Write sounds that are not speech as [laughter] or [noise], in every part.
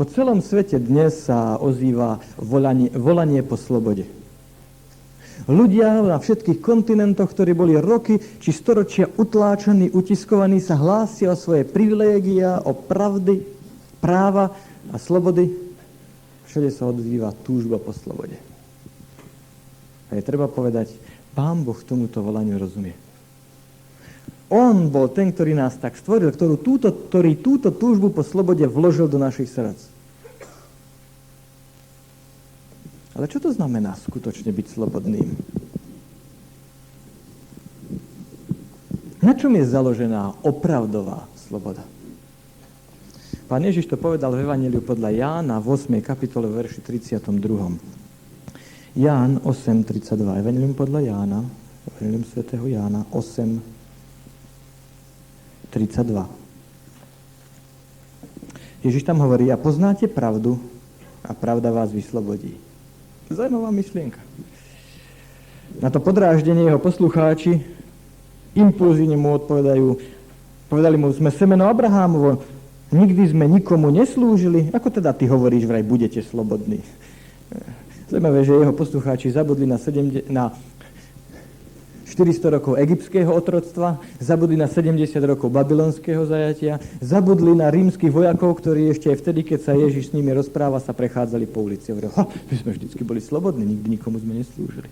Po celom svete dnes sa ozýva volanie, volanie po slobode. Ľudia na všetkých kontinentoch, ktorí boli roky či storočia utláčaní, utiskovaní, sa hlásia o svoje privilégia, o pravdy, práva a slobody. Všade sa odvíva túžba po slobode. A je treba povedať, Pán Boh tomuto volaniu rozumie. On bol ten, ktorý nás tak stvoril, ktorú túto, ktorý túto túžbu po slobode vložil do našich srdc. Ale čo to znamená skutočne byť slobodným? Na čom je založená opravdová sloboda? Pán Ježiš to povedal v Evangeliu podľa Jána v 8. kapitole verši 32. Ján 8.32. Evangelium podľa Jána, Evangelium svätého Jána 8.32. Ježiš tam hovorí, a poznáte pravdu a pravda vás vyslobodí. Zajímavá myšlienka. Na to podráždenie jeho poslucháči impulzívne mu odpovedajú, povedali mu, sme semeno Abrahámovo, nikdy sme nikomu neslúžili, ako teda ty hovoríš, vraj budete slobodní. Zaujímavé, že jeho poslucháči zabudli na, 70, na 400 rokov egyptského otroctva, zabudli na 70 rokov babylonského zajatia, zabudli na rímskych vojakov, ktorí ešte aj vtedy, keď sa Ježiš s nimi rozpráva, sa prechádzali po ulici. Hovorili, ha, my sme vždycky boli slobodní, nikdy nikomu sme neslúžili.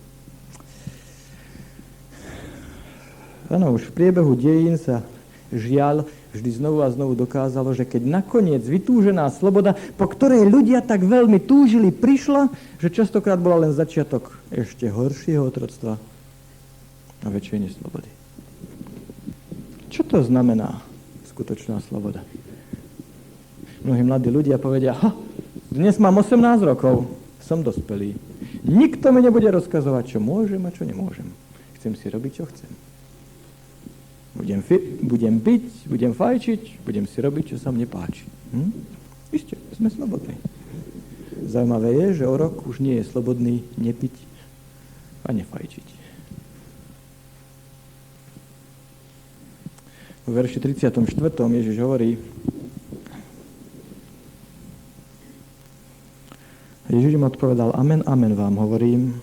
Áno, už v priebehu dejín sa žiaľ vždy znovu a znovu dokázalo, že keď nakoniec vytúžená sloboda, po ktorej ľudia tak veľmi túžili, prišla, že častokrát bola len začiatok ešte horšieho otroctva, a väčšej neslobody. Čo to znamená skutočná sloboda? Mnohí mladí ľudia povedia, ha, dnes mám 18 rokov, som dospelý. Nikto mi nebude rozkazovať, čo môžem a čo nemôžem. Chcem si robiť, čo chcem. Budem, fi- budem byť, budem fajčiť, budem si robiť, čo sa mne páči. Hm? Ešte, sme slobodní. Zaujímavé je, že o rok už nie je slobodný nepiť a nefajčiť. V verši 34. Ježiš hovorí, Ježiš im odpovedal, amen, amen vám hovorím,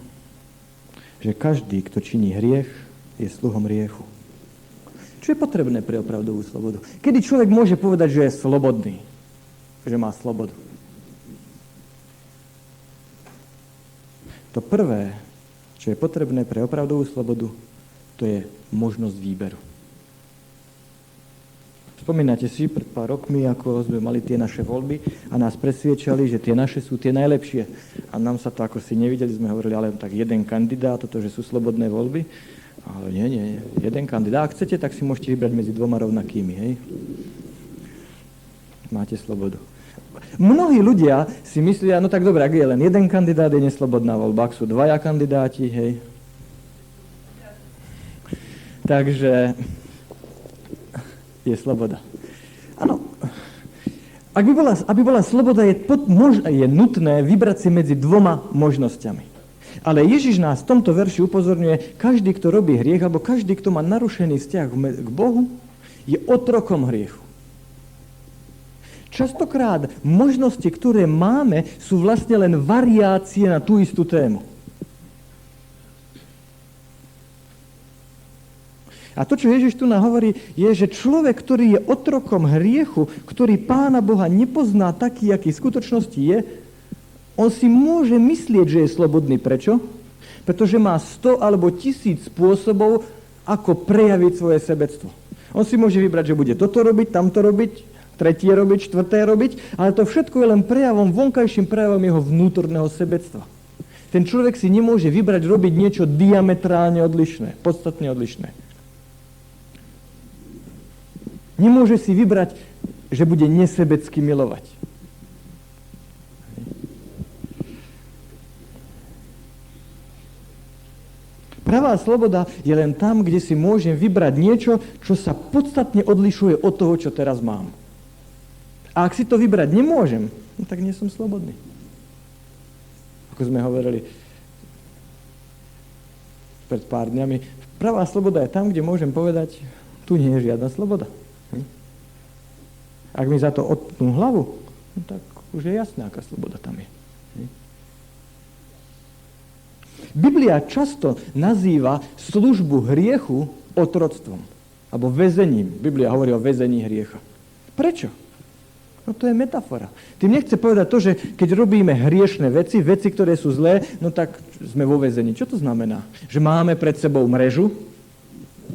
že každý, kto činí hriech, je sluhom hriechu. Čo je potrebné pre opravdovú slobodu? Kedy človek môže povedať, že je slobodný, že má slobodu? To prvé, čo je potrebné pre opravdovú slobodu, to je možnosť výberu. Spomínate si pred pár rokmi, ako sme mali tie naše voľby a nás presviečali, že tie naše sú tie najlepšie. A nám sa to ako si nevideli, sme hovorili, ale tak jeden kandidát, toto, že sú slobodné voľby. Ale nie, nie, jeden kandidát. Ak chcete, tak si môžete vybrať medzi dvoma rovnakými, hej? Máte slobodu. Mnohí ľudia si myslia, no tak dobre, ak je len jeden kandidát, je neslobodná voľba. Ak sú dvaja kandidáti, hej? Takže je sloboda. Áno. Ak by bola, aby bola sloboda, je, pod, mož, je nutné vybrať si medzi dvoma možnosťami. Ale Ježiš nás v tomto verši upozorňuje, každý, kto robí hriech, alebo každý, kto má narušený vzťah k Bohu, je otrokom hriechu. Častokrát možnosti, ktoré máme, sú vlastne len variácie na tú istú tému. A to, čo Ježiš tu hovorí, je, že človek, ktorý je otrokom hriechu, ktorý Pána Boha nepozná taký, aký v skutočnosti je, on si môže myslieť, že je slobodný. Prečo? Pretože má sto alebo tisíc spôsobov, ako prejaviť svoje sebectvo. On si môže vybrať, že bude toto robiť, tamto robiť, tretie robiť, štvrté robiť, ale to všetko je len prejavom, vonkajším prejavom jeho vnútorného sebectva. Ten človek si nemôže vybrať robiť niečo diametrálne odlišné, podstatne odlišné. Nemôže si vybrať, že bude nesebecky milovať. Pravá sloboda je len tam, kde si môžem vybrať niečo, čo sa podstatne odlišuje od toho, čo teraz mám. A ak si to vybrať nemôžem, no tak nie som slobodný. Ako sme hovorili pred pár dňami, pravá sloboda je tam, kde môžem povedať, tu nie je žiadna sloboda. Ak mi za to odpnú hlavu, no tak Už je jasné, aká sloboda tam je. Biblia často nazýva službu hriechu otroctvom. Alebo väzením. Biblia hovorí o väzení hriecha. Prečo? No to je metafora. Tým nechce povedať to, že keď robíme hriešne veci, veci, ktoré sú zlé, no tak sme vo väzení. Čo to znamená? Že máme pred sebou mrežu?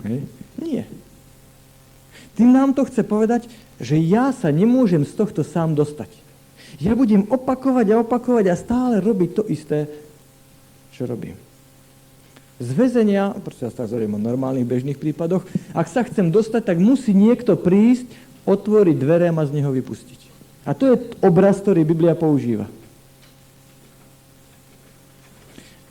Hej. Nie. Tým nám to chce povedať, že ja sa nemôžem z tohto sám dostať. Ja budem opakovať a opakovať a stále robiť to isté, čo robím. Z väzenia, proste ja sa o normálnych bežných prípadoch, ak sa chcem dostať, tak musí niekto prísť, otvoriť dvere a ma z neho vypustiť. A to je obraz, ktorý Biblia používa.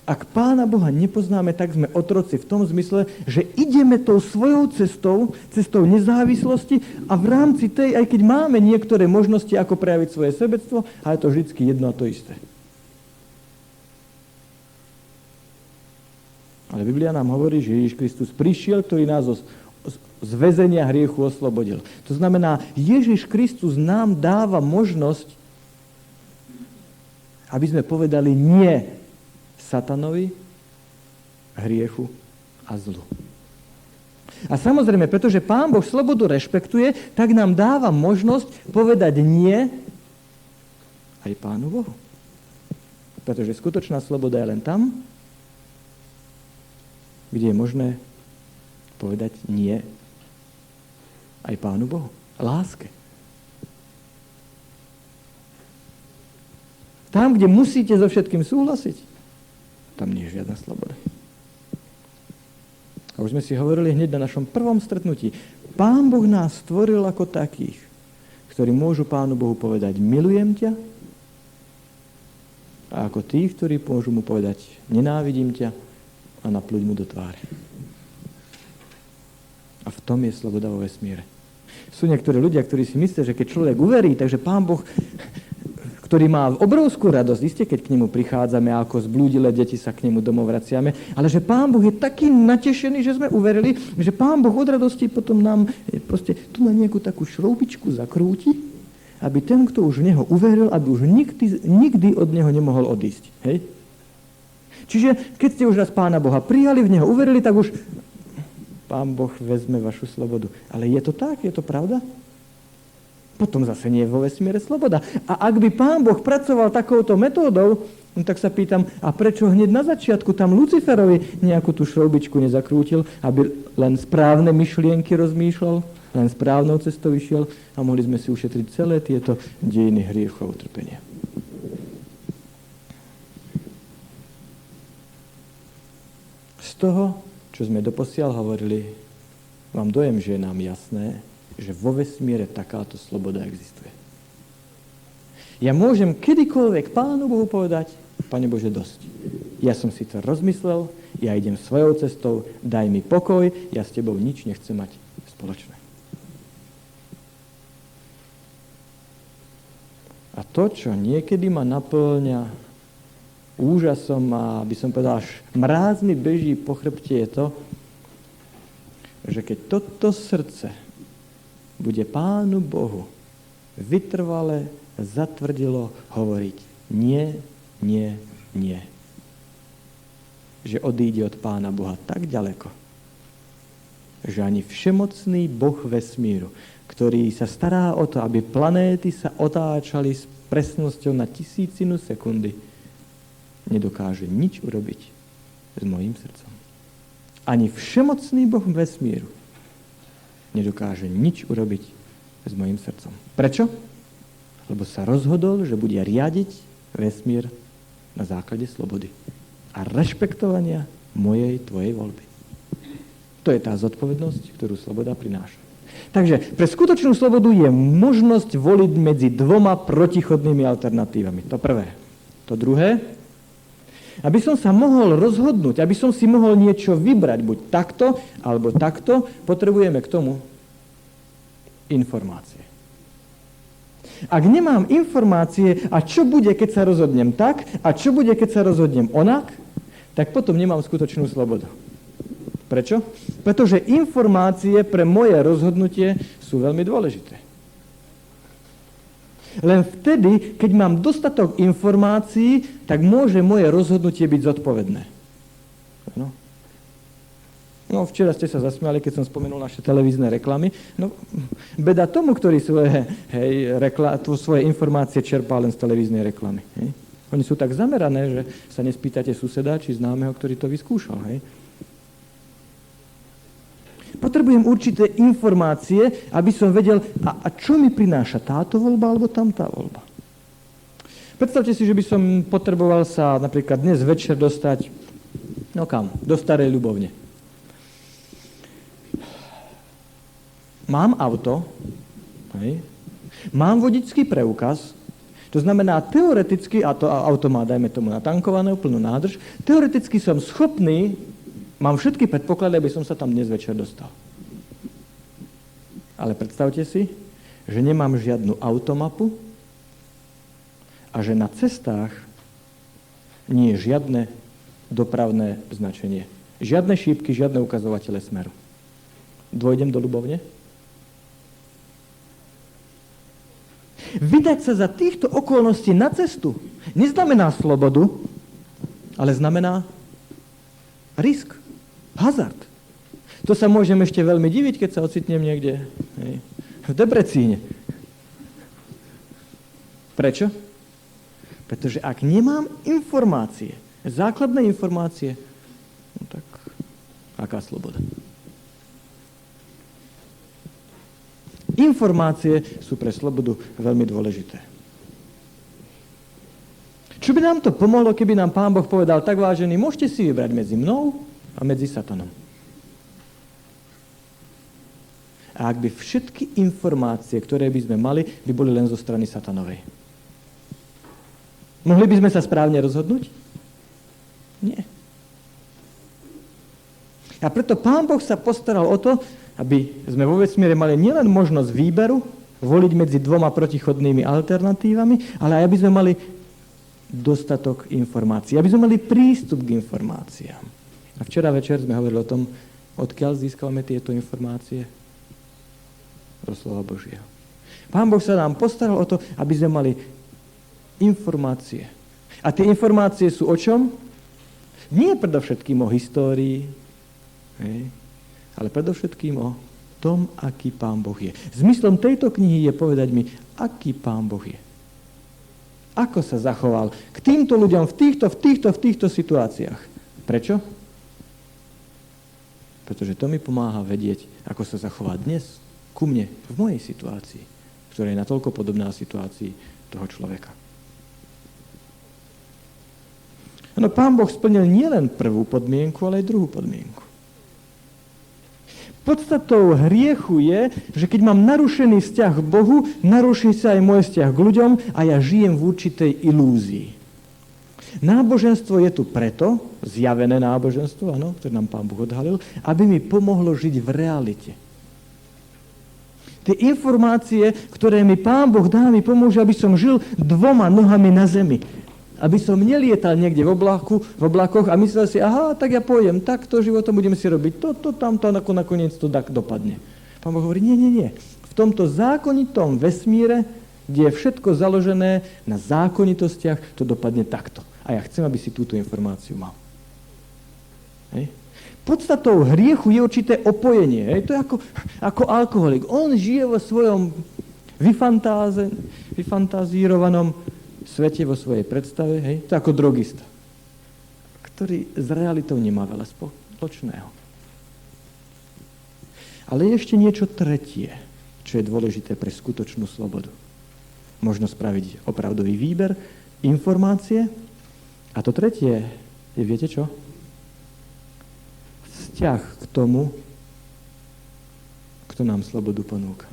Ak Pána Boha nepoznáme, tak sme otroci v tom zmysle, že ideme tou svojou cestou, cestou nezávislosti a v rámci tej, aj keď máme niektoré možnosti, ako prejaviť svoje sebectvo, ale je to vždy jedno a to isté. Ale Biblia nám hovorí, že Ježiš Kristus prišiel, ktorý nás z väzenia hriechu oslobodil. To znamená, Ježiš Kristus nám dáva možnosť, aby sme povedali nie satanovi, hriechu a zlu. A samozrejme, pretože Pán Boh slobodu rešpektuje, tak nám dáva možnosť povedať nie aj Pánu Bohu. Pretože skutočná sloboda je len tam, kde je možné povedať nie aj Pánu Bohu. Láske. Tam, kde musíte so všetkým súhlasiť, tam nie je žiadna sloboda. A už sme si hovorili hneď na našom prvom stretnutí. Pán Boh nás stvoril ako takých, ktorí môžu Pánu Bohu povedať milujem ťa a ako tí, ktorí môžu mu povedať nenávidím ťa a napluť mu do tváre. A v tom je sloboda vo vesmíre. Sú niektorí ľudia, ktorí si myslia, že keď človek uverí, takže Pán Boh ktorý má obrovskú radosť, iste keď k nemu prichádzame ako zblúdile deti sa k nemu domov vraciame, ale že Pán Boh je taký natešený, že sme uverili, že Pán Boh od radosti potom nám proste tu na nejakú takú šroubičku zakrúti, aby ten, kto už v neho uveril, aby už nikdy, nikdy od neho nemohol odísť. Hej? Čiže keď ste už raz Pána Boha prijali, v neho uverili, tak už Pán Boh vezme vašu slobodu. Ale je to tak? Je to pravda? Potom zase nie je vo vesmíre sloboda. A ak by pán Boh pracoval takouto metódou, no tak sa pýtam, a prečo hneď na začiatku tam Luciferovi nejakú tú šroubičku nezakrútil, aby len správne myšlienky rozmýšľal, len správnou cestou išiel a mohli sme si ušetriť celé tieto dejiny hriechov a utrpenia. Z toho, čo sme doposiaľ hovorili, mám dojem, že je nám jasné, že vo vesmíre takáto sloboda existuje. Ja môžem kedykoľvek Pánu Bohu povedať, Pane Bože, dosť. Ja som si to rozmyslel, ja idem svojou cestou, daj mi pokoj, ja s tebou nič nechcem mať spoločné. A to, čo niekedy ma naplňa úžasom a by som povedal, až mráz mi beží po chrbte, je to, že keď toto srdce bude Pánu Bohu vytrvale, zatvrdilo hovoriť nie, nie, nie. Že odíde od Pána Boha tak ďaleko, že ani všemocný Boh vesmíru, ktorý sa stará o to, aby planéty sa otáčali s presnosťou na tisícinu sekundy, nedokáže nič urobiť s mojim srdcom. Ani všemocný Boh vesmíru nedokáže nič urobiť s mojim srdcom. Prečo? Lebo sa rozhodol, že bude riadiť vesmír na základe slobody a rešpektovania mojej, tvojej voľby. To je tá zodpovednosť, ktorú sloboda prináša. Takže pre skutočnú slobodu je možnosť voliť medzi dvoma protichodnými alternatívami. To prvé. To druhé, aby som sa mohol rozhodnúť, aby som si mohol niečo vybrať, buď takto, alebo takto, potrebujeme k tomu informácie. Ak nemám informácie, a čo bude, keď sa rozhodnem tak, a čo bude, keď sa rozhodnem onak, tak potom nemám skutočnú slobodu. Prečo? Pretože informácie pre moje rozhodnutie sú veľmi dôležité. Len vtedy, keď mám dostatok informácií, tak môže moje rozhodnutie byť zodpovedné. No. No, včera ste sa zasmiali, keď som spomenul naše televízne reklamy. No, beda tomu, ktorý svoje, hej, rekla, svoje informácie čerpá len z televíznej reklamy. Hej. Oni sú tak zamerané, že sa nespýtate suseda či známeho, ktorý to vyskúšal. Hej. Potrebujem určité informácie, aby som vedel, a, a čo mi prináša táto voľba alebo tamtá voľba. Predstavte si, že by som potreboval sa napríklad dnes večer dostať, no kam, do Starej Ľubovne. Mám auto, hej, mám vodický preukaz, to znamená, teoreticky, a to auto má, dajme tomu, natankované, plnú nádrž, teoreticky som schopný Mám všetky predpoklady, aby som sa tam dnes večer dostal. Ale predstavte si, že nemám žiadnu automapu a že na cestách nie je žiadne dopravné značenie. Žiadne šípky, žiadne ukazovatele smeru. Dvojdem do Ľubovne? Vydať sa za týchto okolností na cestu neznamená slobodu, ale znamená risk. Hazard. To sa môžem ešte veľmi diviť, keď sa ocitnem niekde hej, v Debrecíne. Prečo? Pretože ak nemám informácie, základné informácie, no tak aká sloboda? Informácie sú pre slobodu veľmi dôležité. Čo by nám to pomohlo, keby nám Pán Boh povedal, tak vážený, môžete si vybrať medzi mnou a medzi satanom. A ak by všetky informácie, ktoré by sme mali, by boli len zo strany satanovej. Mohli by sme sa správne rozhodnúť? Nie. A preto Pán Boh sa postaral o to, aby sme vo vesmíre mali nielen možnosť výberu, voliť medzi dvoma protichodnými alternatívami, ale aj aby sme mali dostatok informácií, aby sme mali prístup k informáciám. A včera večer sme hovorili o tom, odkiaľ získavame tieto informácie? Zo slova Božieho. Pán Boh sa nám postaral o to, aby sme mali informácie. A tie informácie sú o čom? Nie predovšetkým o histórii, ale predovšetkým o tom, aký Pán Boh je. Zmyslom tejto knihy je povedať mi, aký Pán Boh je. Ako sa zachoval k týmto ľuďom v týchto, v týchto, v týchto situáciách. Prečo? Pretože to mi pomáha vedieť, ako sa zachovať dnes ku mne, v mojej situácii, ktorá je natoľko podobná situácii toho človeka. No, pán Boh splnil nielen prvú podmienku, ale aj druhú podmienku. Podstatou hriechu je, že keď mám narušený vzťah k Bohu, naruší sa aj môj vzťah k ľuďom a ja žijem v určitej ilúzii. Náboženstvo je tu preto, zjavené náboženstvo, ano, ktoré nám pán Boh odhalil, aby mi pomohlo žiť v realite. Tie informácie, ktoré mi pán Boh dá, mi pomôžu, aby som žil dvoma nohami na zemi. Aby som nelietal niekde v, oblaku, v oblakoch a myslel si, aha, tak ja pôjdem, takto životom budeme si robiť toto, tamto a nakoniec to tak dopadne. Pán Boh hovorí, nie, nie, nie. V tomto zákonitom vesmíre, kde je všetko založené na zákonitostiach, to dopadne takto. A ja chcem, aby si túto informáciu mal. Hej. Podstatou hriechu je určité opojenie. Hej. To je ako, ako alkoholik. On žije vo svojom vyfantazírovanom svete, vo svojej predstave. Hej. To je ako drogista, ktorý s realitou nemá veľa spoločného. Ale je ešte niečo tretie, čo je dôležité pre skutočnú slobodu. Možno spraviť opravdový výber, informácie a to tretie je, viete čo? Vzťah k tomu, kto nám slobodu ponúka.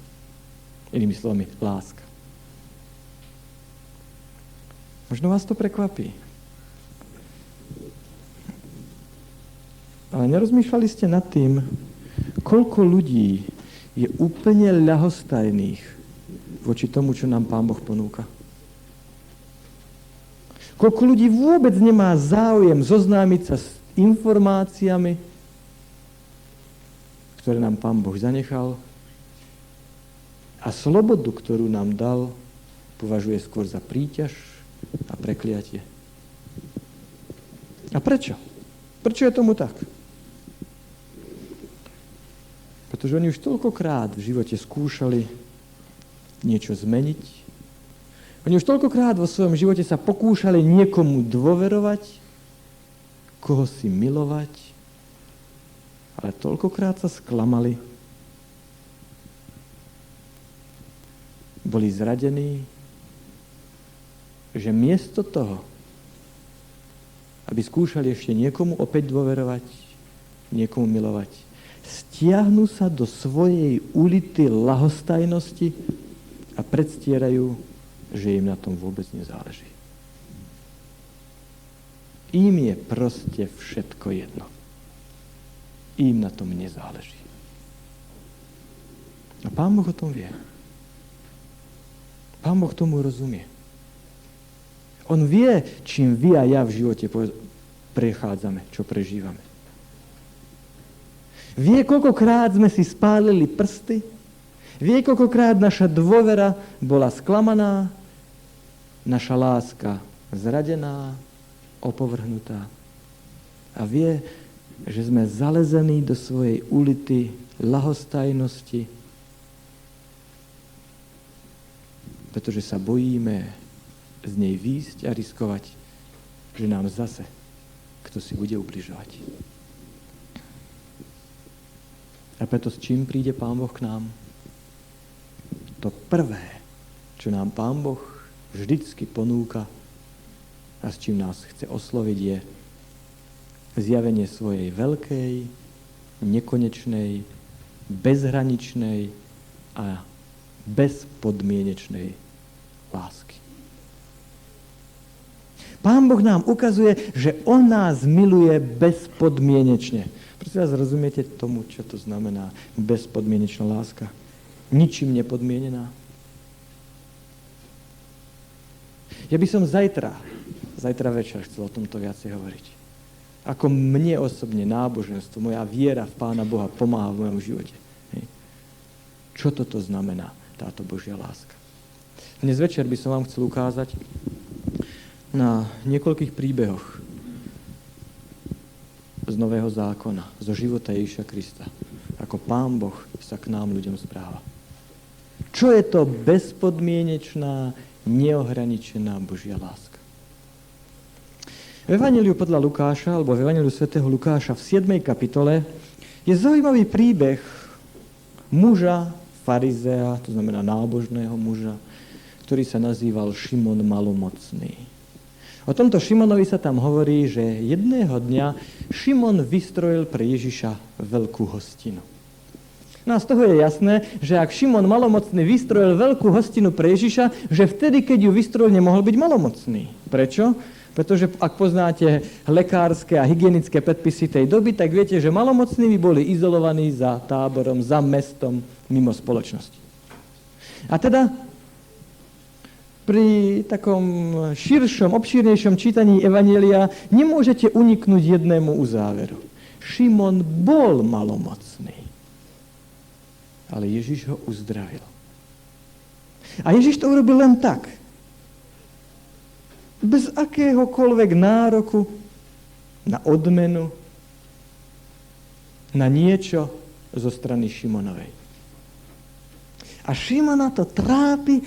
Inými slovami, láska. Možno vás to prekvapí. Ale nerozmýšľali ste nad tým, koľko ľudí je úplne ľahostajných voči tomu, čo nám Pán Boh ponúka. Koľko ľudí vôbec nemá záujem zoznámiť sa s informáciami, ktoré nám Pán Boh zanechal a slobodu, ktorú nám dal, považuje skôr za príťaž a prekliatie. A prečo? Prečo je tomu tak? Pretože oni už toľkokrát v živote skúšali niečo zmeniť. Oni už toľkokrát vo svojom živote sa pokúšali niekomu dôverovať, koho si milovať, ale toľkokrát sa sklamali. Boli zradení, že miesto toho, aby skúšali ešte niekomu opäť dôverovať, niekomu milovať, stiahnu sa do svojej ulity lahostajnosti a predstierajú, že im na tom vôbec nezáleží. Im je proste všetko jedno. Im na tom nezáleží. A Pán Boh o tom vie. Pán Boh tomu rozumie. On vie, čím vy a ja v živote prechádzame, čo prežívame. Vie, koľkokrát sme si spálili prsty, vie, koľkokrát naša dôvera bola sklamaná, naša láska zradená, opovrhnutá. A vie, že sme zalezení do svojej ulity lahostajnosti, pretože sa bojíme z nej výjsť a riskovať, že nám zase kto si bude ubližovať. A preto s čím príde Pán Boh k nám? To prvé, čo nám Pán Boh vždycky ponúka a s čím nás chce osloviť je zjavenie svojej veľkej, nekonečnej, bezhraničnej a bezpodmienečnej lásky. Pán Boh nám ukazuje, že On nás miluje bezpodmienečne. Prosím vás, rozumiete tomu, čo to znamená bezpodmienečná láska? Ničím nepodmienená. Ja by som zajtra, zajtra večer chcel o tomto viacej hovoriť. Ako mne osobne náboženstvo, moja viera v Pána Boha pomáha v mojom živote. Čo toto znamená, táto Božia láska? Dnes večer by som vám chcel ukázať na niekoľkých príbehoch z Nového zákona, zo života Ježiša Krista. Ako Pán Boh sa k nám ľuďom správa. Čo je to bezpodmienečná, neohraničená Božia láska? V Evangeliu podľa Lukáša, alebo v Evangeliu svätého Lukáša v 7. kapitole je zaujímavý príbeh muža, farizea, to znamená nábožného muža, ktorý sa nazýval Šimon Malomocný. O tomto Šimonovi sa tam hovorí, že jedného dňa Šimon vystrojil pre Ježiša veľkú hostinu. No a z toho je jasné, že ak Šimon malomocný vystrojil veľkú hostinu pre Ježiša, že vtedy, keď ju vystrojil, nemohol byť malomocný. Prečo? Pretože ak poznáte lekárske a hygienické predpisy tej doby, tak viete, že malomocní by boli izolovaní za táborom, za mestom, mimo spoločnosti. A teda pri takom širšom, obšírnejšom čítaní Evanielia nemôžete uniknúť jednému uzáveru. Šimon bol malomocný, ale Ježiš ho uzdravil. A Ježiš to urobil len tak. Bez akéhokoľvek nároku na odmenu, na niečo zo strany Šimonovej. A Šimona to trápi,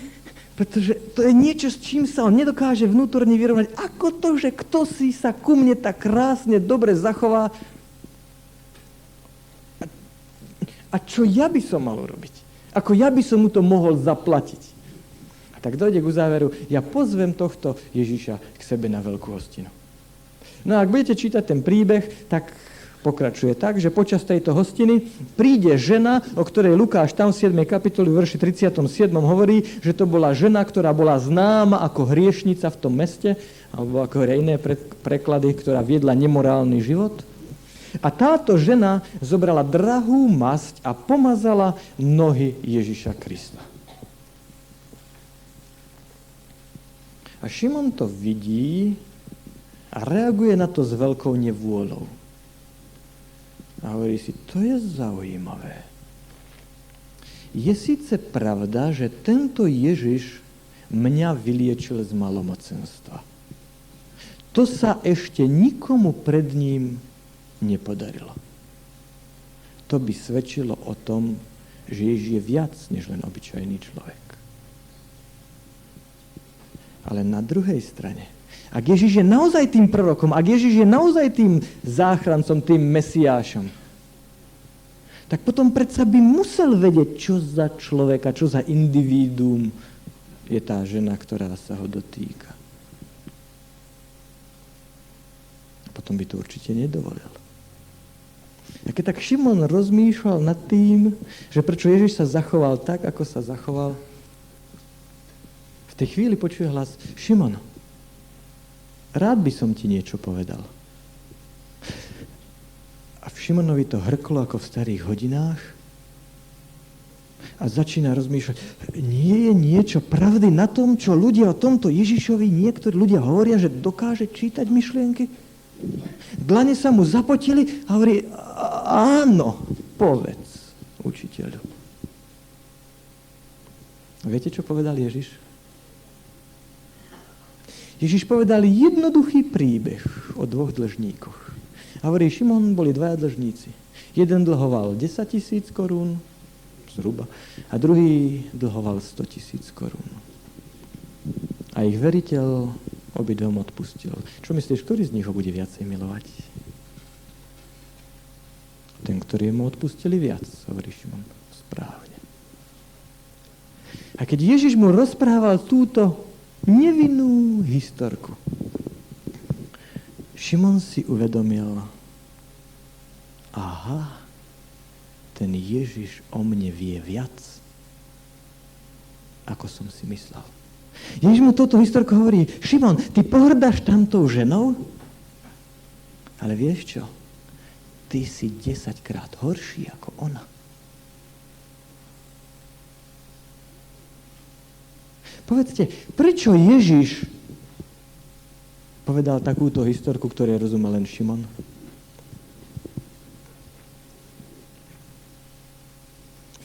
pretože to je niečo, s čím sa on nedokáže vnútorne vyrovnať. Ako to, že kto si sa ku mne tak krásne, dobre zachová? A, a čo ja by som mal urobiť? Ako ja by som mu to mohol zaplatiť? A tak dojde k uzáveru, ja pozvem tohto Ježiša k sebe na veľkú hostinu. No a ak budete čítať ten príbeh, tak pokračuje tak, že počas tejto hostiny príde žena, o ktorej Lukáš tam v 7. kapitoli v verši 37. hovorí, že to bola žena, ktorá bola známa ako hriešnica v tom meste, alebo ako iné preklady, ktorá viedla nemorálny život. A táto žena zobrala drahú masť a pomazala nohy Ježiša Krista. A Šimon to vidí a reaguje na to s veľkou nevôľou. A hovorí si, to je zaujímavé. Je síce pravda, že tento Ježiš mňa vyliečil z malomocenstva. To sa ešte nikomu pred ním nepodarilo. To by svedčilo o tom, že Ježiš je viac než len obyčajný človek. Ale na druhej strane, ak Ježiš je naozaj tým prorokom, ak Ježiš je naozaj tým záchrancom, tým mesiášom, tak potom predsa by musel vedieť, čo za človeka, čo za individuum je tá žena, ktorá sa ho dotýka. Potom by to určite nedovolil. A keď tak Šimon rozmýšľal nad tým, že prečo Ježiš sa zachoval tak, ako sa zachoval, v tej chvíli počuje hlas, Šimon, rád by som ti niečo povedal. A v Šimonovi to hrklo ako v starých hodinách a začína rozmýšľať, nie je niečo pravdy na tom, čo ľudia o tomto Ježišovi, niektorí ľudia hovoria, že dokáže čítať myšlienky? Dlane sa mu zapotili a hovorí, áno, povedz, učiteľu. Viete, čo povedal Ježiš? Ježiš povedal jednoduchý príbeh o dvoch dlžníkoch. A hovorí, Šimon boli dvaja dlžníci. Jeden dlhoval 10 tisíc korún, zhruba, a druhý dlhoval 100 tisíc korún. A ich veriteľ obidvom odpustil. Čo myslíš, ktorý z nich ho bude viacej milovať? Ten, ktorý mu odpustili viac, hovorí Šimon. Správne. A keď Ježiš mu rozprával túto nevinnú historku, Šimon si uvedomil, aha, ten Ježiš o mne vie viac, ako som si myslel. Ježiš mu toto historku hovorí, Šimon, ty pohrdáš tamtou ženou, ale vieš čo? Ty si desaťkrát horší ako ona. Povedzte, prečo Ježiš povedal takúto historku, ktoré rozumel len Šimon?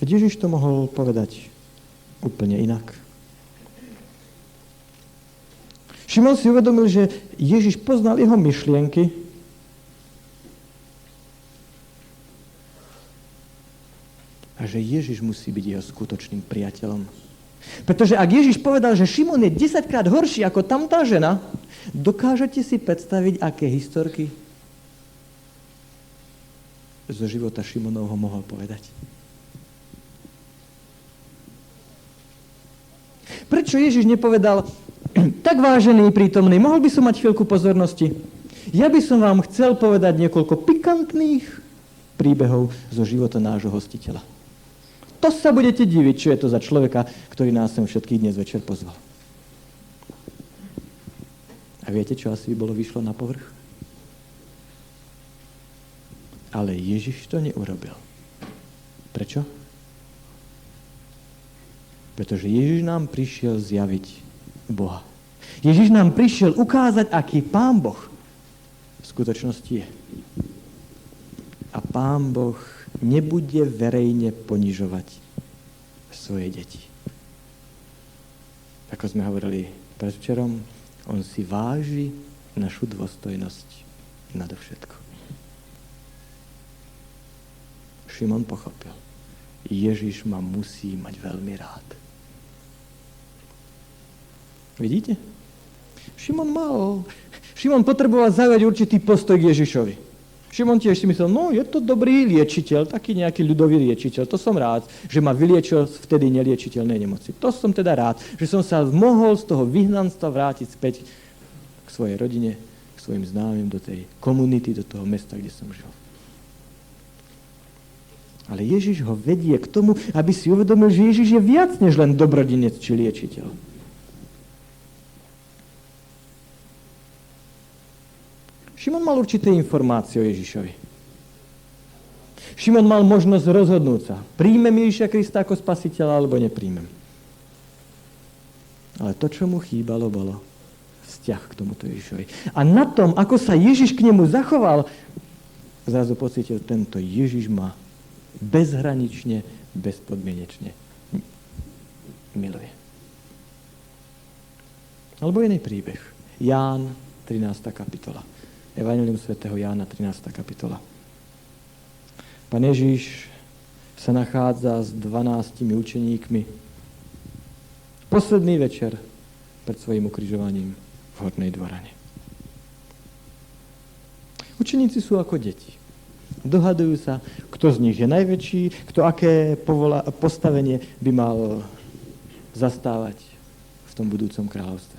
Veď Ježiš to mohol povedať úplne inak. Šimon si uvedomil, že Ježiš poznal jeho myšlienky a že Ježiš musí byť jeho skutočným priateľom. Pretože ak Ježiš povedal, že Šimon je desaťkrát horší ako tamtá žena, Dokážete si predstaviť, aké historky zo života Šimonovho mohol povedať? Prečo Ježiš nepovedal, tak vážený prítomný, mohol by som mať chvíľku pozornosti? Ja by som vám chcel povedať niekoľko pikantných príbehov zo života nášho hostiteľa. To sa budete diviť, čo je to za človeka, ktorý nás sem všetkých dnes večer pozval. A viete, čo asi bolo vyšlo na povrch? Ale Ježiš to neurobil. Prečo? Pretože Ježiš nám prišiel zjaviť Boha. Ježiš nám prišiel ukázať, aký Pán Boh v skutočnosti je. A Pán Boh nebude verejne ponižovať svoje deti. Ako sme hovorili predvčerom, on si váži našu dôstojnosť nadovšetko. Šimon pochopil. Ježiš ma musí mať veľmi rád. Vidíte? Šimon mal. Šimon potreboval zaujať určitý postoj k Ježišovi. Šimon tiež si myslel, no je to dobrý liečiteľ, taký nejaký ľudový liečiteľ, to som rád, že ma vyliečil z vtedy neliečiteľnej nemoci. To som teda rád, že som sa mohol z toho vyhnanstva vrátiť späť k svojej rodine, k svojim známym, do tej komunity, do toho mesta, kde som žil. Ale Ježiš ho vedie k tomu, aby si uvedomil, že Ježiš je viac než len dobrodinec či liečiteľ. Šimon mal určité informácie o Ježišovi. Šimon mal možnosť rozhodnúť sa. Príjmem Ježiša Krista ako spasiteľa, alebo nepríjmem. Ale to, čo mu chýbalo, bolo vzťah k tomuto Ježišovi. A na tom, ako sa Ježiš k nemu zachoval, zrazu pocítil, tento Ježiš ma bezhranične, bezpodmienečne miluje. Alebo iný príbeh. Ján, 13. kapitola. Evangelium svätého Jána, 13. kapitola. Pán Ježíš sa nachádza s 12 učeníkmi. Posledný večer pred svojim ukrižovaním v Hornej dvorane. Učeníci sú ako deti. Dohadujú sa, kto z nich je najväčší, kto aké povola, postavenie by mal zastávať v tom budúcom kráľovstve.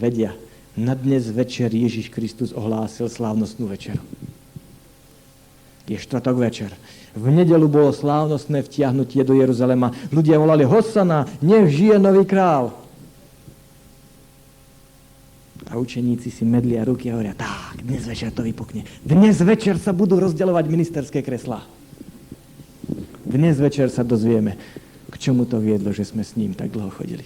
Vedia, na dnes večer Ježiš Kristus ohlásil slávnostnú večeru. Je štvrtok večer. V nedelu bolo slávnostné vtiahnutie do Jeruzalema. Ľudia volali Hosana, nech žije nový král. A učeníci si medlia ruky a hovoria, tak, dnes večer to vypukne. Dnes večer sa budú rozdeľovať ministerské kreslá. Dnes večer sa dozvieme, k čomu to viedlo, že sme s ním tak dlho chodili.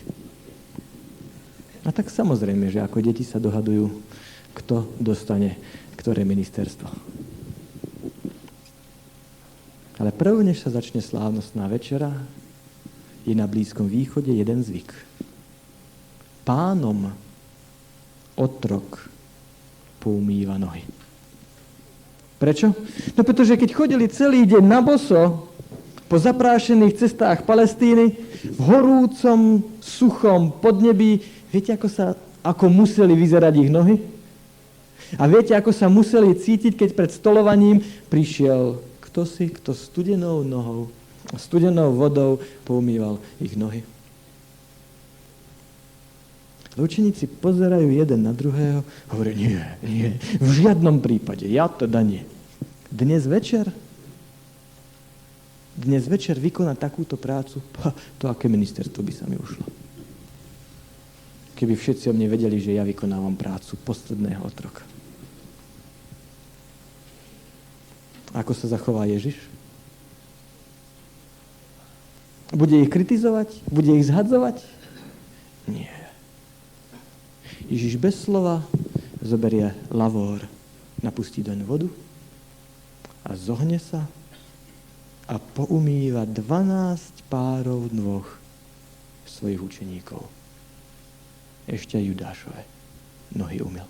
A tak samozrejme, že ako deti sa dohadujú, kto dostane ktoré ministerstvo. Ale prv, než sa začne slávnostná večera, je na Blízkom východe jeden zvyk. Pánom otrok poumýva nohy. Prečo? No pretože keď chodili celý deň na boso po zaprášených cestách Palestíny, v horúcom, suchom podnebí, viete, ako, sa, ako museli vyzerať ich nohy? A viete, ako sa museli cítiť, keď pred stolovaním prišiel kto si, kto studenou nohou, studenou vodou poumýval ich nohy. Učeníci pozerajú jeden na druhého a hovorí, nie, nie, v žiadnom prípade, ja teda nie. Dnes večer, dnes večer vykonať takúto prácu, to aké ministerstvo by sa mi ušlo. Keby všetci o mne vedeli, že ja vykonávam prácu posledného otroka. Ako sa zachová Ježiš? Bude ich kritizovať? Bude ich zhadzovať? Nie. Ježiš bez slova zoberie lavor, napustí doň vodu a zohne sa a poumýva 12 párov dvoch svojich učeníkov. Ešte Judášové nohy umil.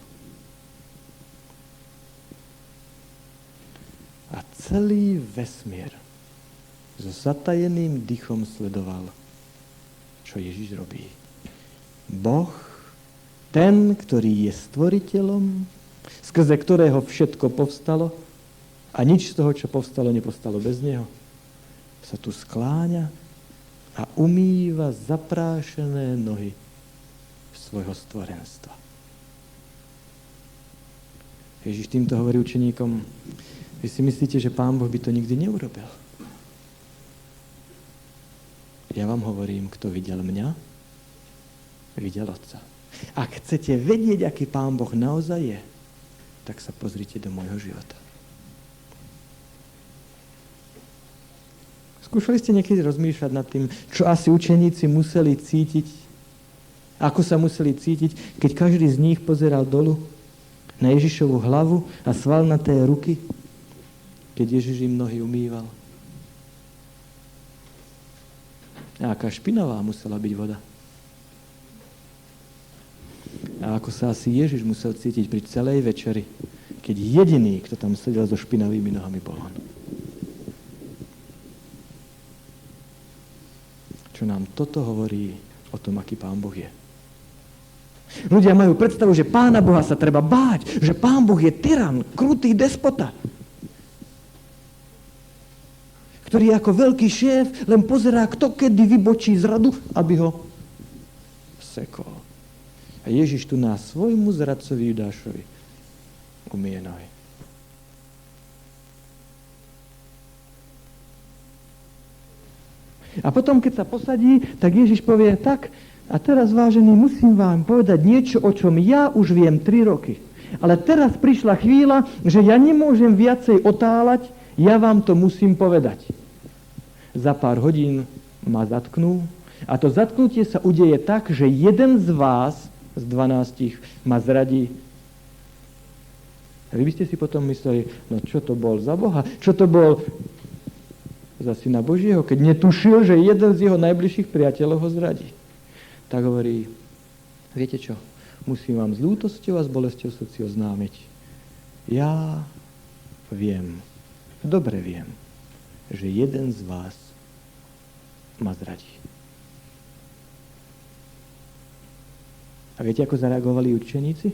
A celý vesmír so zatajeným dychom sledoval, čo Ježiš robí. Boh, ten, ktorý je stvoriteľom, skrze ktorého všetko povstalo a nič z toho, čo povstalo, nepostalo bez neho, sa tu skláňa a umýva zaprášené nohy svojho stvorenstva. Ježiš týmto hovorí učeníkom, vy si myslíte, že Pán Boh by to nikdy neurobil? Ja vám hovorím, kto videl mňa, videl Otca. Ak chcete vedieť, aký Pán Boh naozaj je, tak sa pozrite do môjho života. Skúšali ste niekedy rozmýšľať nad tým, čo asi učeníci museli cítiť, ako sa museli cítiť, keď každý z nich pozeral dolu na Ježišovu hlavu a svalnaté ruky keď Ježiš im nohy umýval. A aká špinavá musela byť voda. A ako sa asi Ježiš musel cítiť pri celej večeri, keď jediný, kto tam sedel so špinavými nohami, bol on. Čo nám toto hovorí o tom, aký Pán Boh je. Ľudia majú predstavu, že Pána Boha sa treba báť, že Pán Boh je tyran, krutý despota ktorý ako veľký šéf len pozerá, kto kedy vybočí z radu, aby ho sekol. A Ježiš tu nás svojmu zradcovi Judášovi umie nohy. A potom, keď sa posadí, tak Ježiš povie, tak, a teraz, vážený, musím vám povedať niečo, o čom ja už viem tri roky. Ale teraz prišla chvíľa, že ja nemôžem viacej otáľať, ja vám to musím povedať za pár hodín ma zatknú a to zatknutie sa udeje tak, že jeden z vás, z dvanástich, ma zradí. A vy by ste si potom mysleli, no čo to bol za Boha? Čo to bol za Syna Božieho, keď netušil, že jeden z jeho najbližších priateľov ho zradí. Tak hovorí, viete čo, musím vám s lútosťou a s bolesťou srdci oznámiť. Ja viem, dobre viem, že jeden z vás ma zradí. A viete, ako zareagovali učeníci?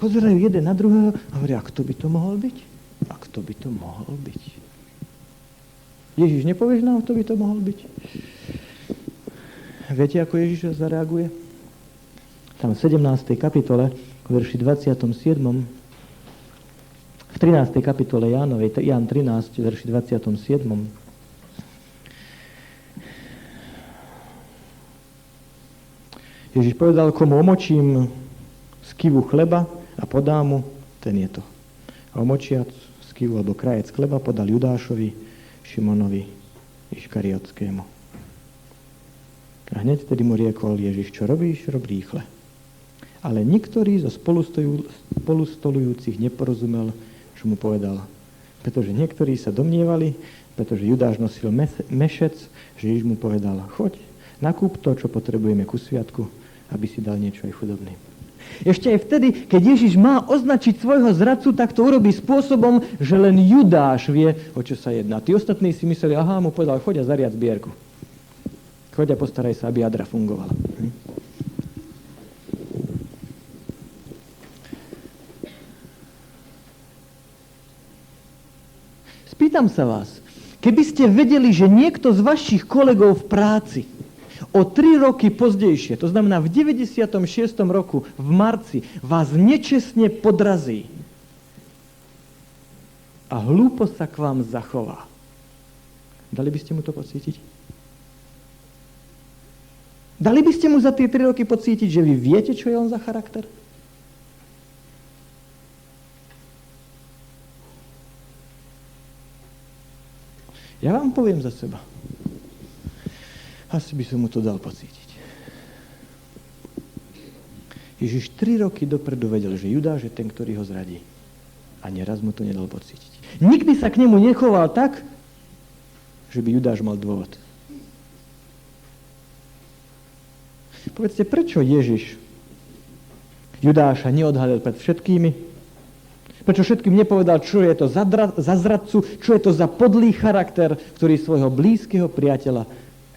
Pozerajú jeden na druhého a hovoria, a kto by to mohol byť? A kto by to mohol byť? Ježiš, nepovieš nám, kto by to mohol byť? Viete, ako Ježiš zareaguje? Tam v 17. kapitole, v verši 27. V 13. kapitole Jánovej, Ján 13, verši 27. Ježiš povedal, komu omočím z kivu chleba a podám mu, ten je to. A omočiac z kivu alebo krajec chleba podal Judášovi, Šimonovi, Iškariotskému. A hneď tedy mu riekol Ježiš, čo robíš, rob rýchle. Ale niktorý zo spolustolujúcich neporozumel, čo mu povedal. Pretože niektorí sa domnievali, pretože Judáš nosil mešec, že Ježiš mu povedal, choď, nakúp to, čo potrebujeme ku sviatku aby si dal niečo aj chudobným. Ešte aj vtedy, keď Ježiš má označiť svojho zradcu, tak to urobí spôsobom, že len Judáš vie, o čo sa jedná. Tí ostatní si mysleli, aha, mu povedal, choď a zariad zbierku. Choď a postaraj sa, aby jadra fungovala. Hm? Spýtam sa vás, keby ste vedeli, že niekto z vašich kolegov v práci o tri roky pozdejšie, to znamená v 96. roku, v marci, vás nečestne podrazí a hlúpo sa k vám zachová. Dali by ste mu to pocítiť? Dali by ste mu za tie tri roky pocítiť, že vy viete, čo je on za charakter? Ja vám poviem za seba. Asi by som mu to dal pocítiť. Ježiš tri roky dopredu vedel, že Judáš je ten, ktorý ho zradí. A nieraz mu to nedal pocítiť. Nikdy sa k nemu nechoval tak, že by Judáš mal dôvod. Povedzte, prečo Ježiš Judáša neodhalil pred všetkými? Prečo všetkým nepovedal, čo je to za, za zradcu, čo je to za podlý charakter, ktorý svojho blízkeho priateľa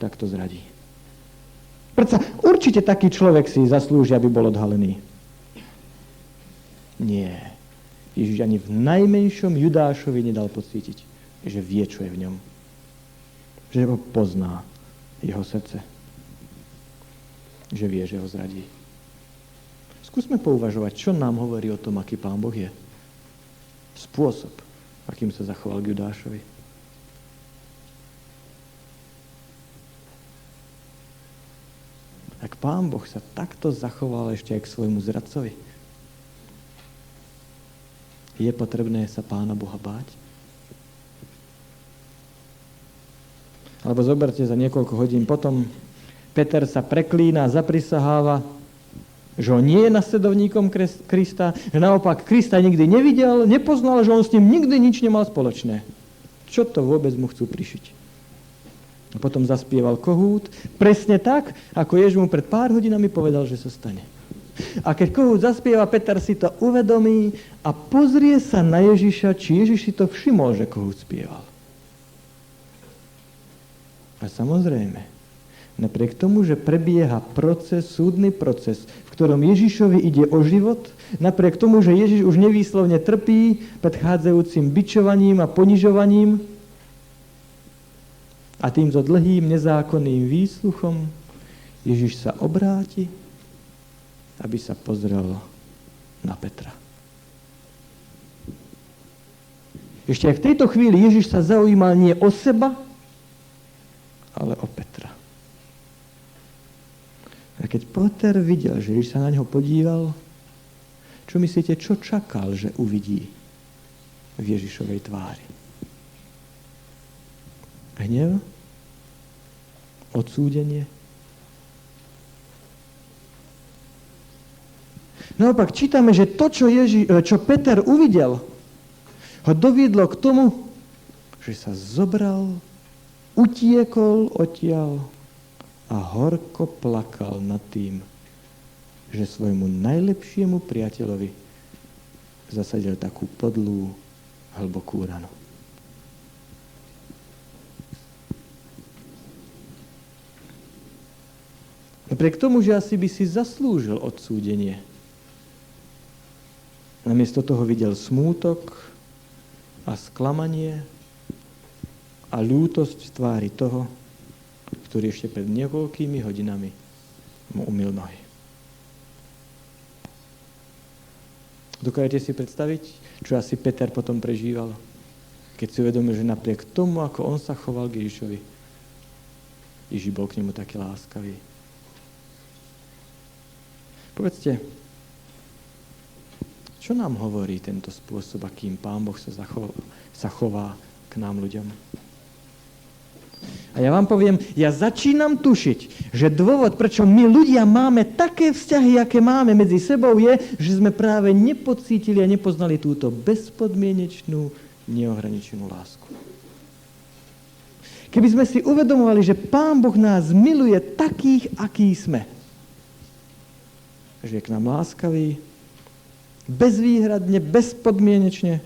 tak to zradí. Predsa určite taký človek si zaslúži, aby bol odhalený. Nie. Ježiš ani v najmenšom Judášovi nedal pocítiť, že vie, čo je v ňom. Že ho pozná jeho srdce. Že vie, že ho zradí. Skúsme pouvažovať, čo nám hovorí o tom, aký Pán Boh je. Spôsob, akým sa zachoval k Judášovi. tak Pán Boh sa takto zachoval ešte aj k svojmu zradcovi. Je potrebné sa Pána Boha báť? Alebo zoberte za niekoľko hodín potom, Peter sa preklína, zaprisaháva, že on nie je nasledovníkom Krista, že naopak Krista nikdy nevidel, nepoznal, že on s ním nikdy nič nemal spoločné. Čo to vôbec mu chcú prišiť? A potom zaspieval kohút, presne tak, ako Jež mu pred pár hodinami povedal, že sa stane. A keď kohút zaspieva, Peter si to uvedomí a pozrie sa na Ježiša, či Ježiš si to všimol, že kohút spieval. A samozrejme, napriek tomu, že prebieha proces, súdny proces, v ktorom Ježišovi ide o život, napriek tomu, že Ježiš už nevýslovne trpí predchádzajúcim bičovaním a ponižovaním, a týmto dlhým nezákonným výsluchom Ježiš sa obráti, aby sa pozrel na Petra. Ešte aj v tejto chvíli Ježiš sa zaujímal nie o seba, ale o Petra. A keď Peter videl, že Ježiš sa na neho podíval, čo myslíte, čo čakal, že uvidí v Ježišovej tvári? Hnev? Odsúdenie? Naopak čítame, že to, čo, Ježi, e, čo Peter uvidel, ho doviedlo k tomu, že sa zobral, utiekol odtiaľ a horko plakal nad tým, že svojmu najlepšiemu priateľovi zasadil takú podlú, hlbokú ranu. Napriek tomu, že asi by si zaslúžil odsúdenie, namiesto toho videl smútok a sklamanie a ľútosť v tvári toho, ktorý ešte pred niekoľkými hodinami mu umil nohy. Dokážete si predstaviť, čo asi Peter potom prežíval, keď si uvedomil, že napriek tomu, ako on sa choval k Ježišovi, Ježiš bol k nemu taký láskavý. Povedzte, čo nám hovorí tento spôsob, akým Pán Boh sa, zachová, sa chová k nám ľuďom? A ja vám poviem, ja začínam tušiť, že dôvod, prečo my ľudia máme také vzťahy, aké máme medzi sebou, je, že sme práve nepocítili a nepoznali túto bezpodmienečnú, neohraničenú lásku. Keby sme si uvedomovali, že Pán Boh nás miluje takých, akí sme, že je k nám láskavý, bezvýhradne, bezpodmienečne,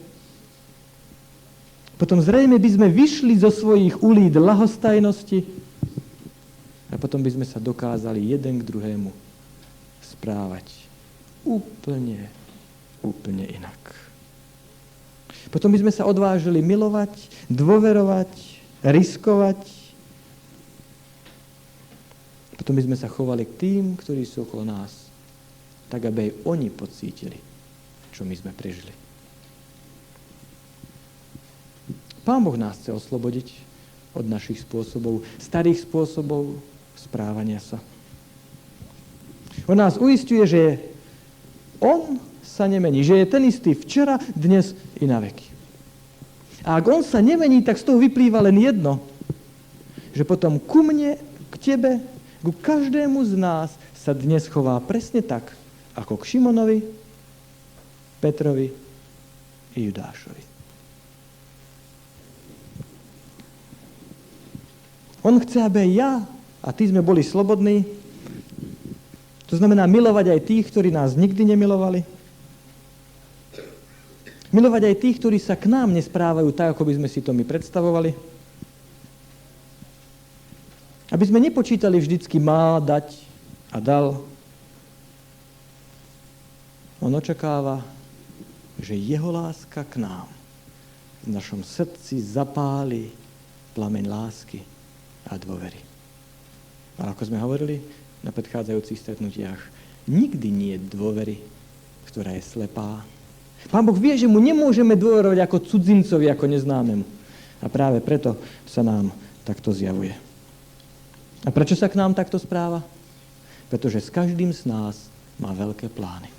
potom zrejme by sme vyšli zo svojich ulít lahostajnosti a potom by sme sa dokázali jeden k druhému správať úplne, úplne inak. Potom by sme sa odvážili milovať, dôverovať, riskovať. Potom by sme sa chovali k tým, ktorí sú okolo nás, tak aby aj oni pocítili, čo my sme prežili. Pán Boh nás chce oslobodiť od našich spôsobov, starých spôsobov správania sa. On nás uistuje, že on sa nemení, že je ten istý včera, dnes i na veky. A ak on sa nemení, tak z toho vyplýva len jedno, že potom ku mne, k tebe, ku každému z nás sa dnes chová presne tak, ako k Šimonovi, Petrovi i Judášovi. On chce, aby ja a ty sme boli slobodní. To znamená milovať aj tých, ktorí nás nikdy nemilovali. Milovať aj tých, ktorí sa k nám nesprávajú tak, ako by sme si to my predstavovali. Aby sme nepočítali vždycky má dať a dal. On očakáva, že jeho láska k nám v našom srdci zapáli plameň lásky a dôvery. A ako sme hovorili na predchádzajúcich stretnutiach, nikdy nie je dôvery, ktorá je slepá. Pán Boh vie, že mu nemôžeme dôverovať ako cudzincovi, ako neznámemu. A práve preto sa nám takto zjavuje. A prečo sa k nám takto správa? Pretože s každým z nás má veľké plány.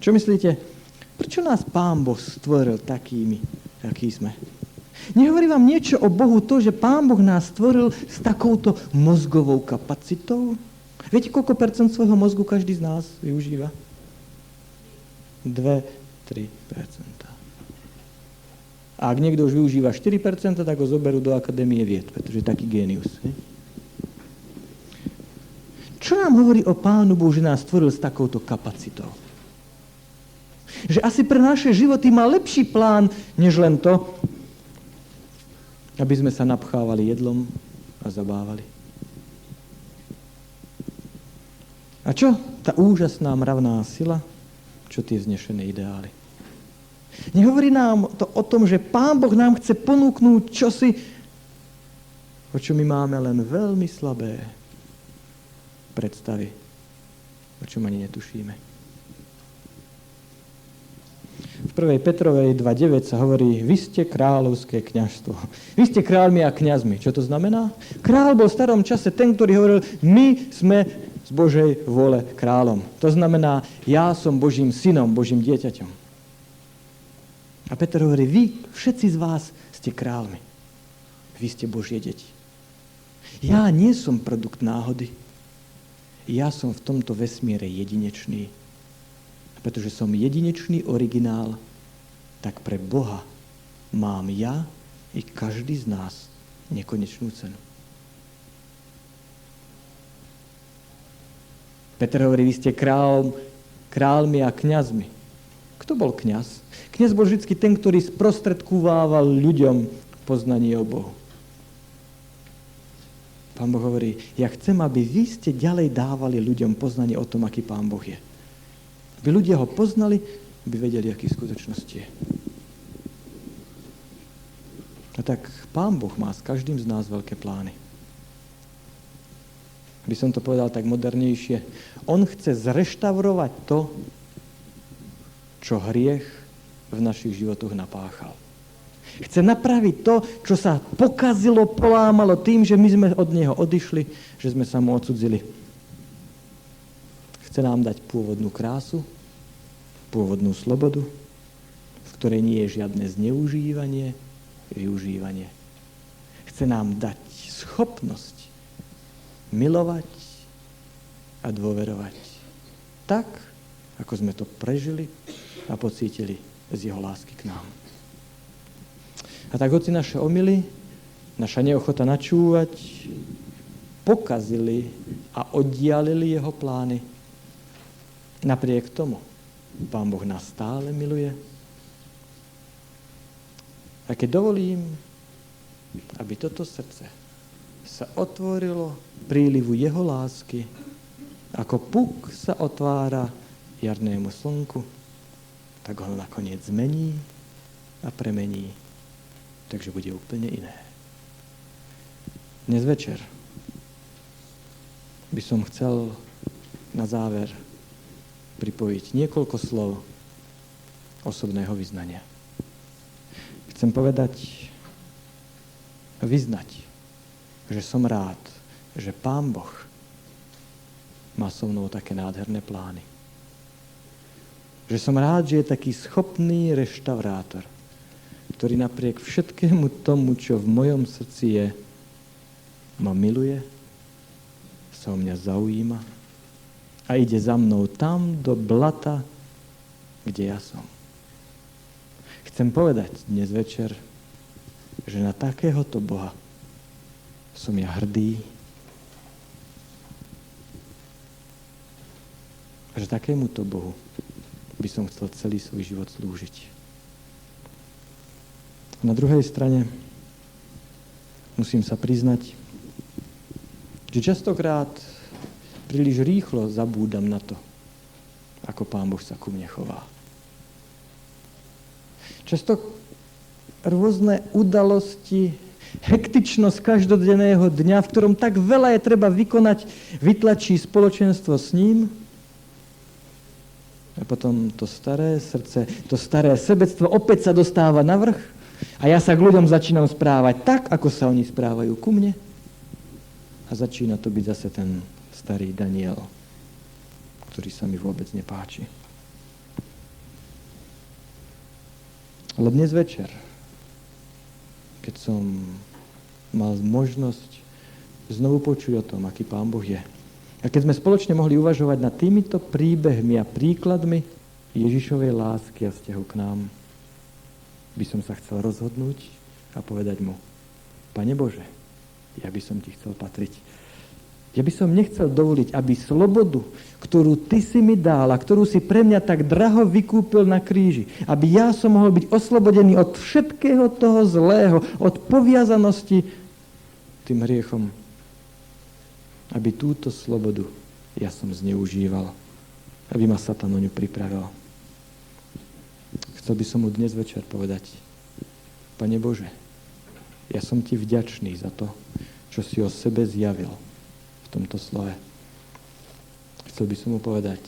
Čo myslíte? Prečo nás Pán Boh stvoril takými, akí sme? Nehovorí vám niečo o Bohu to, že Pán Boh nás stvoril s takouto mozgovou kapacitou? Viete, koľko percent svojho mozgu každý z nás využíva? 2-3 percentá. A ak niekto už využíva 4%, tak ho zoberú do Akadémie vied, pretože je taký génius. Ne? Čo nám hovorí o Pánu Bohu, že nás stvoril s takouto kapacitou? Že asi pre naše životy má lepší plán, než len to, aby sme sa napchávali jedlom a zabávali. A čo tá úžasná mravná sila? Čo tie vznešené ideály? Nehovorí nám to o tom, že Pán Boh nám chce ponúknúť čosi, o čo my máme len veľmi slabé predstavy, o čom ani netušíme. V 1. Petrovej 2.9 sa hovorí, vy ste kráľovské kňažstvo. [laughs] Vy ste kráľmi a kňazmi. Čo to znamená? Král bol v starom čase ten, ktorý hovoril, my sme z Božej vôle kráľom. To znamená, ja som Božím synom, Božím dieťaťom. A Peter hovorí, vy, všetci z vás, ste kráľmi. Vy ste Božie deti. Ja nie som produkt náhody. Ja som v tomto vesmíre jedinečný pretože som jedinečný originál, tak pre Boha mám ja i každý z nás nekonečnú cenu. Peter hovorí, vy ste král, králmi a kňazmi. Kto bol kňaz? Kňaz bol vždy ten, ktorý sprostredkúvával ľuďom poznanie o Bohu. Pán Boh hovorí, ja chcem, aby vy ste ďalej dávali ľuďom poznanie o tom, aký Pán Boh je. Aby ľudia ho poznali, aby vedeli, aký v skutočnosti je. A tak Pán Boh má s každým z nás veľké plány. By som to povedal tak modernejšie. On chce zreštaurovať to, čo hriech v našich životoch napáchal. Chce napraviť to, čo sa pokazilo, polámalo tým, že my sme od Neho odišli, že sme sa mu odsudzili. Chce nám dať pôvodnú krásu, pôvodnú slobodu, v ktorej nie je žiadne zneužívanie, využívanie. Chce nám dať schopnosť milovať a dôverovať. Tak, ako sme to prežili a pocítili z jeho lásky k nám. A tak hoci naše omily, naša neochota načúvať, pokazili a oddialili jeho plány, napriek tomu Pán Boh nás stále miluje. A keď dovolím, aby toto srdce sa otvorilo prílivu jeho lásky, ako puk sa otvára jarnému slnku, tak ho nakoniec zmení a premení takže bude úplne iné. Dnes večer by som chcel na záver pripojiť niekoľko slov osobného vyznania. Chcem povedať vyznať, že som rád, že Pán Boh má so mnou také nádherné plány. Že som rád, že je taký schopný reštaurátor ktorý napriek všetkému tomu, čo v mojom srdci je, ma miluje, sa o mňa zaujíma a ide za mnou tam do blata, kde ja som. Chcem povedať dnes večer, že na takéhoto Boha som ja hrdý, že takémuto Bohu by som chcel celý svoj život slúžiť. Na druhej strane musím sa priznať, že častokrát príliš rýchlo zabúdam na to, ako Pán Boh sa ku mne chová. Často rôzne udalosti, hektičnosť každodenného dňa, v ktorom tak veľa je treba vykonať, vytlačí spoločenstvo s ním a potom to staré srdce, to staré sebectvo opäť sa dostáva na vrch a ja sa k ľuďom začínam správať tak, ako sa oni správajú ku mne. A začína to byť zase ten starý Daniel, ktorý sa mi vôbec nepáči. Ale dnes večer, keď som mal možnosť znovu počuť o tom, aký Pán Boh je, a keď sme spoločne mohli uvažovať nad týmito príbehmi a príkladmi Ježišovej lásky a vzťahu k nám, by som sa chcel rozhodnúť a povedať mu, Pane Bože, ja by som ti chcel patriť. Ja by som nechcel dovoliť, aby slobodu, ktorú ty si mi dal a ktorú si pre mňa tak draho vykúpil na kríži, aby ja som mohol byť oslobodený od všetkého toho zlého, od poviazanosti tým hriechom, aby túto slobodu ja som zneužíval, aby ma Satan o ňu pripravil. Chcel by som mu dnes večer povedať, Pane Bože, ja som ti vďačný za to, čo si o sebe zjavil tomto slove. Chcel by som mu povedať,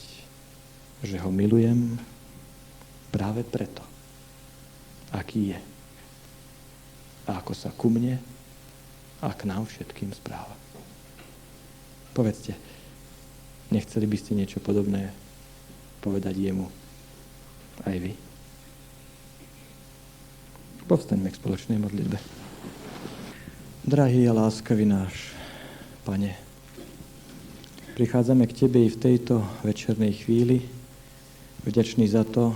že ho milujem práve preto, aký je a ako sa ku mne a k nám všetkým správa. Povedzte, nechceli by ste niečo podobné povedať jemu aj vy? Povstaňme k spoločnej modlitbe. Drahý a láskavý náš, Pane, prichádzame k Tebe i v tejto večernej chvíli, vďačný za to,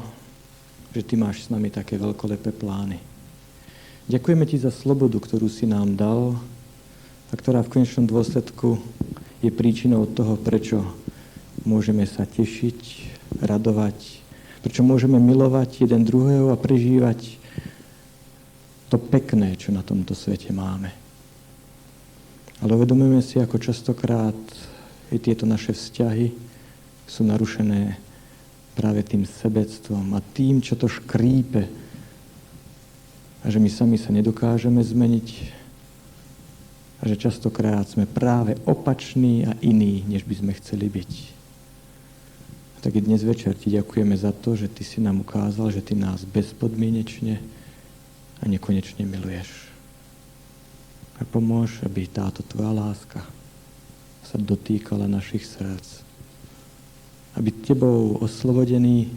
že Ty máš s nami také veľkolepé plány. Ďakujeme Ti za slobodu, ktorú si nám dal a ktorá v konečnom dôsledku je príčinou toho, prečo môžeme sa tešiť, radovať, prečo môžeme milovať jeden druhého a prežívať to pekné, čo na tomto svete máme. Ale uvedomujeme si, ako častokrát i tieto naše vzťahy sú narušené práve tým sebectvom a tým, čo to škrípe. A že my sami sa nedokážeme zmeniť a že častokrát sme práve opační a iní, než by sme chceli byť. A tak i dnes večer ti ďakujeme za to, že ty si nám ukázal, že ty nás bezpodmienečne a nekonečne miluješ. A pomôž, aby táto tvoja láska sa dotýkala našich srdc. Aby tebou oslobodení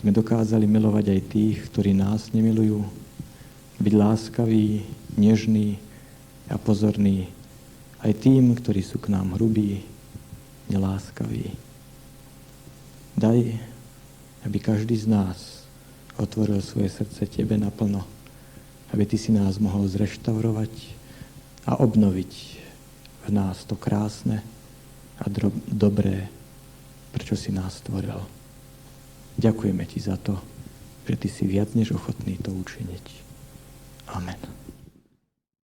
sme dokázali milovať aj tých, ktorí nás nemilujú. Byť láskaví, nežní a pozorní aj tým, ktorí sú k nám hrubí, neláskaví. Daj, aby každý z nás otvoril svoje srdce Tebe naplno aby Ty si nás mohol zreštaurovať a obnoviť nás to krásne a dobré, prečo si nás stvoril. Ďakujeme Ti za to, že Ty si viac než ochotný to učiniť. Amen.